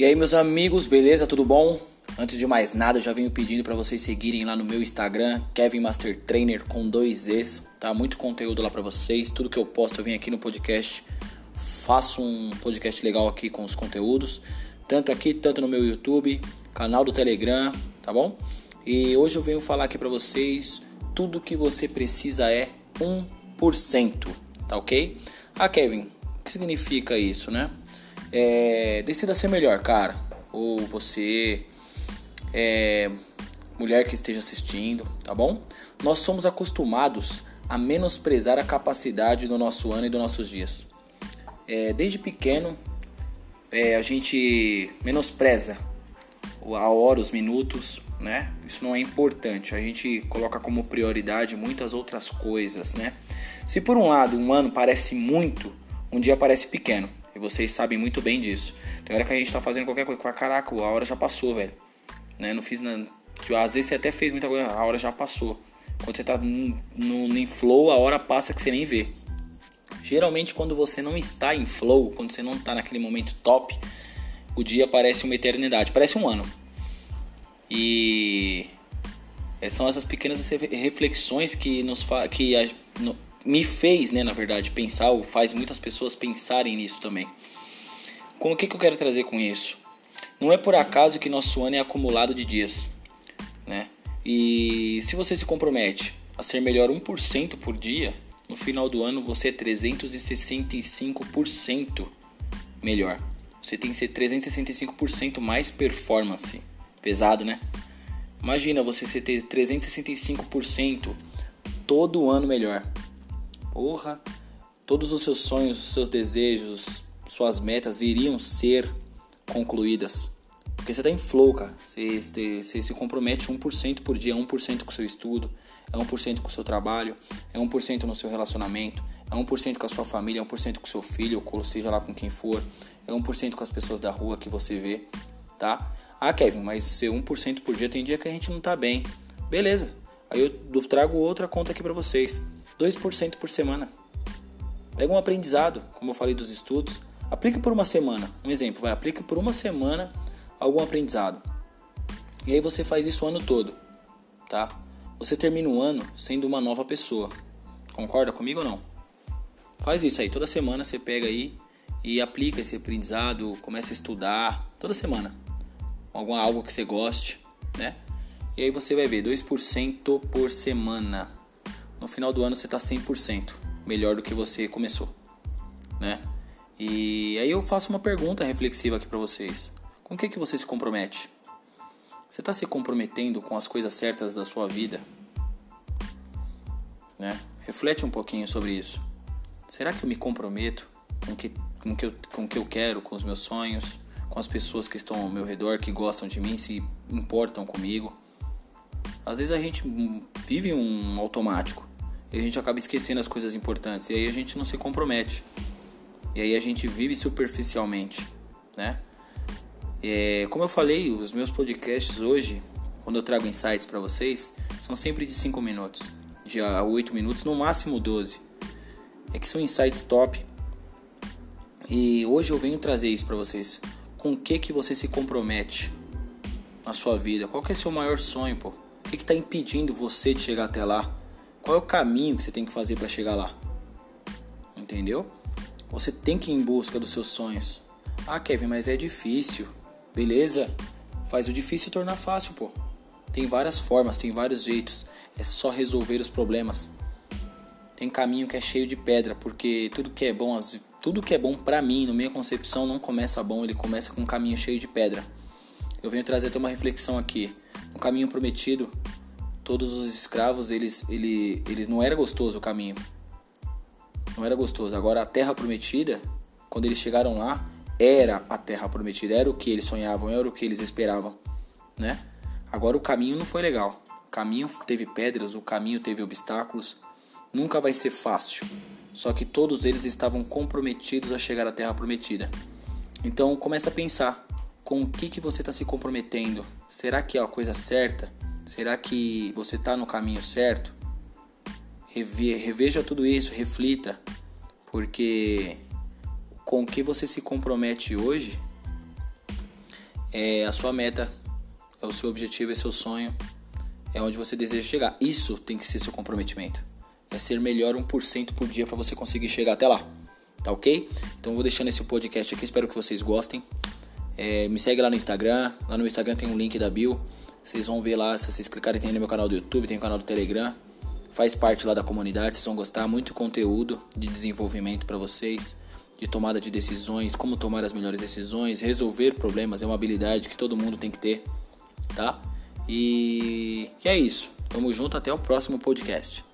E aí, meus amigos, beleza? Tudo bom? Antes de mais nada, já venho pedindo para vocês seguirem lá no meu Instagram, Kevin Master Trainer com dois Es, tá? Muito conteúdo lá para vocês. Tudo que eu posto eu venho aqui no podcast. Faço um podcast legal aqui com os conteúdos, tanto aqui, tanto no meu YouTube, canal do Telegram, tá bom? E hoje eu venho falar aqui para vocês tudo que você precisa é 1%, tá OK? Ah, Kevin, o que significa isso, né? É, decida ser melhor, cara. Ou você, é, mulher que esteja assistindo, tá bom? Nós somos acostumados a menosprezar a capacidade do nosso ano e dos nossos dias. É, desde pequeno, é, a gente menospreza a hora, os minutos, né? Isso não é importante. A gente coloca como prioridade muitas outras coisas, né? Se por um lado um ano parece muito, um dia parece pequeno. Vocês sabem muito bem disso. Tem hora que a gente tá fazendo qualquer coisa, caraca, a hora já passou, velho. Né? Não fiz nada. Tipo, às vezes você até fez muita coisa, a hora já passou. Quando você tá no, no, em flow, a hora passa que você nem vê. Geralmente quando você não está em flow, quando você não está naquele momento top, o dia parece uma eternidade, parece um ano. E são essas pequenas reflexões que nos que me fez, né, na verdade, pensar, ou faz muitas pessoas pensarem nisso também. Com o que, que eu quero trazer com isso? Não é por acaso que nosso ano é acumulado de dias, né? E se você se compromete a ser melhor 1% por dia, no final do ano você é 365% melhor. Você tem que ser 365% mais performance. Pesado, né? Imagina você ter 365% todo ano melhor. Porra, todos os seus sonhos, os seus desejos, suas metas iriam ser concluídas. Porque você está em flow, cara. Você, você, você se compromete 1% por dia, 1% com o seu estudo, é 1% com o seu trabalho, é 1% no seu relacionamento, é 1% com a sua família, é 1% com o seu filho, ou seja lá com quem for, é 1% com as pessoas da rua que você vê, tá? Ah, Kevin, mas ser 1% por dia tem dia que a gente não tá bem. Beleza. Aí eu trago outra conta aqui para vocês. 2% por semana. Pega um aprendizado, como eu falei dos estudos, aplique por uma semana. Um exemplo, vai, aplique por uma semana algum aprendizado. E aí você faz isso o ano todo, tá? Você termina o ano sendo uma nova pessoa. Concorda comigo ou não? Faz isso aí, toda semana você pega aí e aplica esse aprendizado, começa a estudar toda semana. Algum algo que você goste, né? E aí você vai ver 2% por semana no final do ano você está 100% melhor do que você começou, né? E aí eu faço uma pergunta reflexiva aqui para vocês. Com o que, que você se compromete? Você está se comprometendo com as coisas certas da sua vida? Né? Reflete um pouquinho sobre isso. Será que eu me comprometo com que, com que, eu, com que eu quero, com os meus sonhos, com as pessoas que estão ao meu redor, que gostam de mim, se importam comigo? Às vezes a gente vive um automático e a gente acaba esquecendo as coisas importantes e aí a gente não se compromete e aí a gente vive superficialmente, né? É, como eu falei, os meus podcasts hoje, quando eu trago insights para vocês, são sempre de 5 minutos, de 8 minutos, no máximo 12. É que são insights top. E hoje eu venho trazer isso para vocês. Com o que que você se compromete na sua vida? Qual é seu maior sonho, pô? O que está impedindo você de chegar até lá? Qual é o caminho que você tem que fazer para chegar lá? Entendeu? Você tem que ir em busca dos seus sonhos. Ah, Kevin, mas é difícil. Beleza? Faz o difícil tornar fácil, pô. Tem várias formas, tem vários jeitos. É só resolver os problemas. Tem caminho que é cheio de pedra, porque tudo que é bom, tudo que é bom para mim, na minha concepção, não começa bom, ele começa com um caminho cheio de pedra. Eu venho trazer até uma reflexão aqui. No caminho prometido, todos os escravos, eles, ele, eles não era gostoso o caminho. Não era gostoso. Agora a terra prometida, quando eles chegaram lá, era a terra prometida, era o que eles sonhavam, era o que eles esperavam, né? Agora o caminho não foi legal. O caminho teve pedras, o caminho teve obstáculos. Nunca vai ser fácil. Só que todos eles estavam comprometidos a chegar à terra prometida. Então começa a pensar com o que, que você está se comprometendo. Será que é a coisa certa? Será que você está no caminho certo? Reve, reveja tudo isso, reflita, porque com o que você se compromete hoje é a sua meta, é o seu objetivo, é seu sonho, é onde você deseja chegar. Isso tem que ser seu comprometimento. É ser melhor 1% por dia para você conseguir chegar até lá. Tá ok? Então vou deixando esse podcast aqui, espero que vocês gostem. É, me segue lá no Instagram. Lá no Instagram tem um link da Bill. Vocês vão ver lá, se vocês clicarem, tem no meu canal do YouTube, tem o canal do Telegram. Faz parte lá da comunidade, vocês vão gostar. Muito conteúdo de desenvolvimento para vocês, de tomada de decisões, como tomar as melhores decisões, resolver problemas. É uma habilidade que todo mundo tem que ter, tá? E, e é isso. Tamo junto, até o próximo podcast.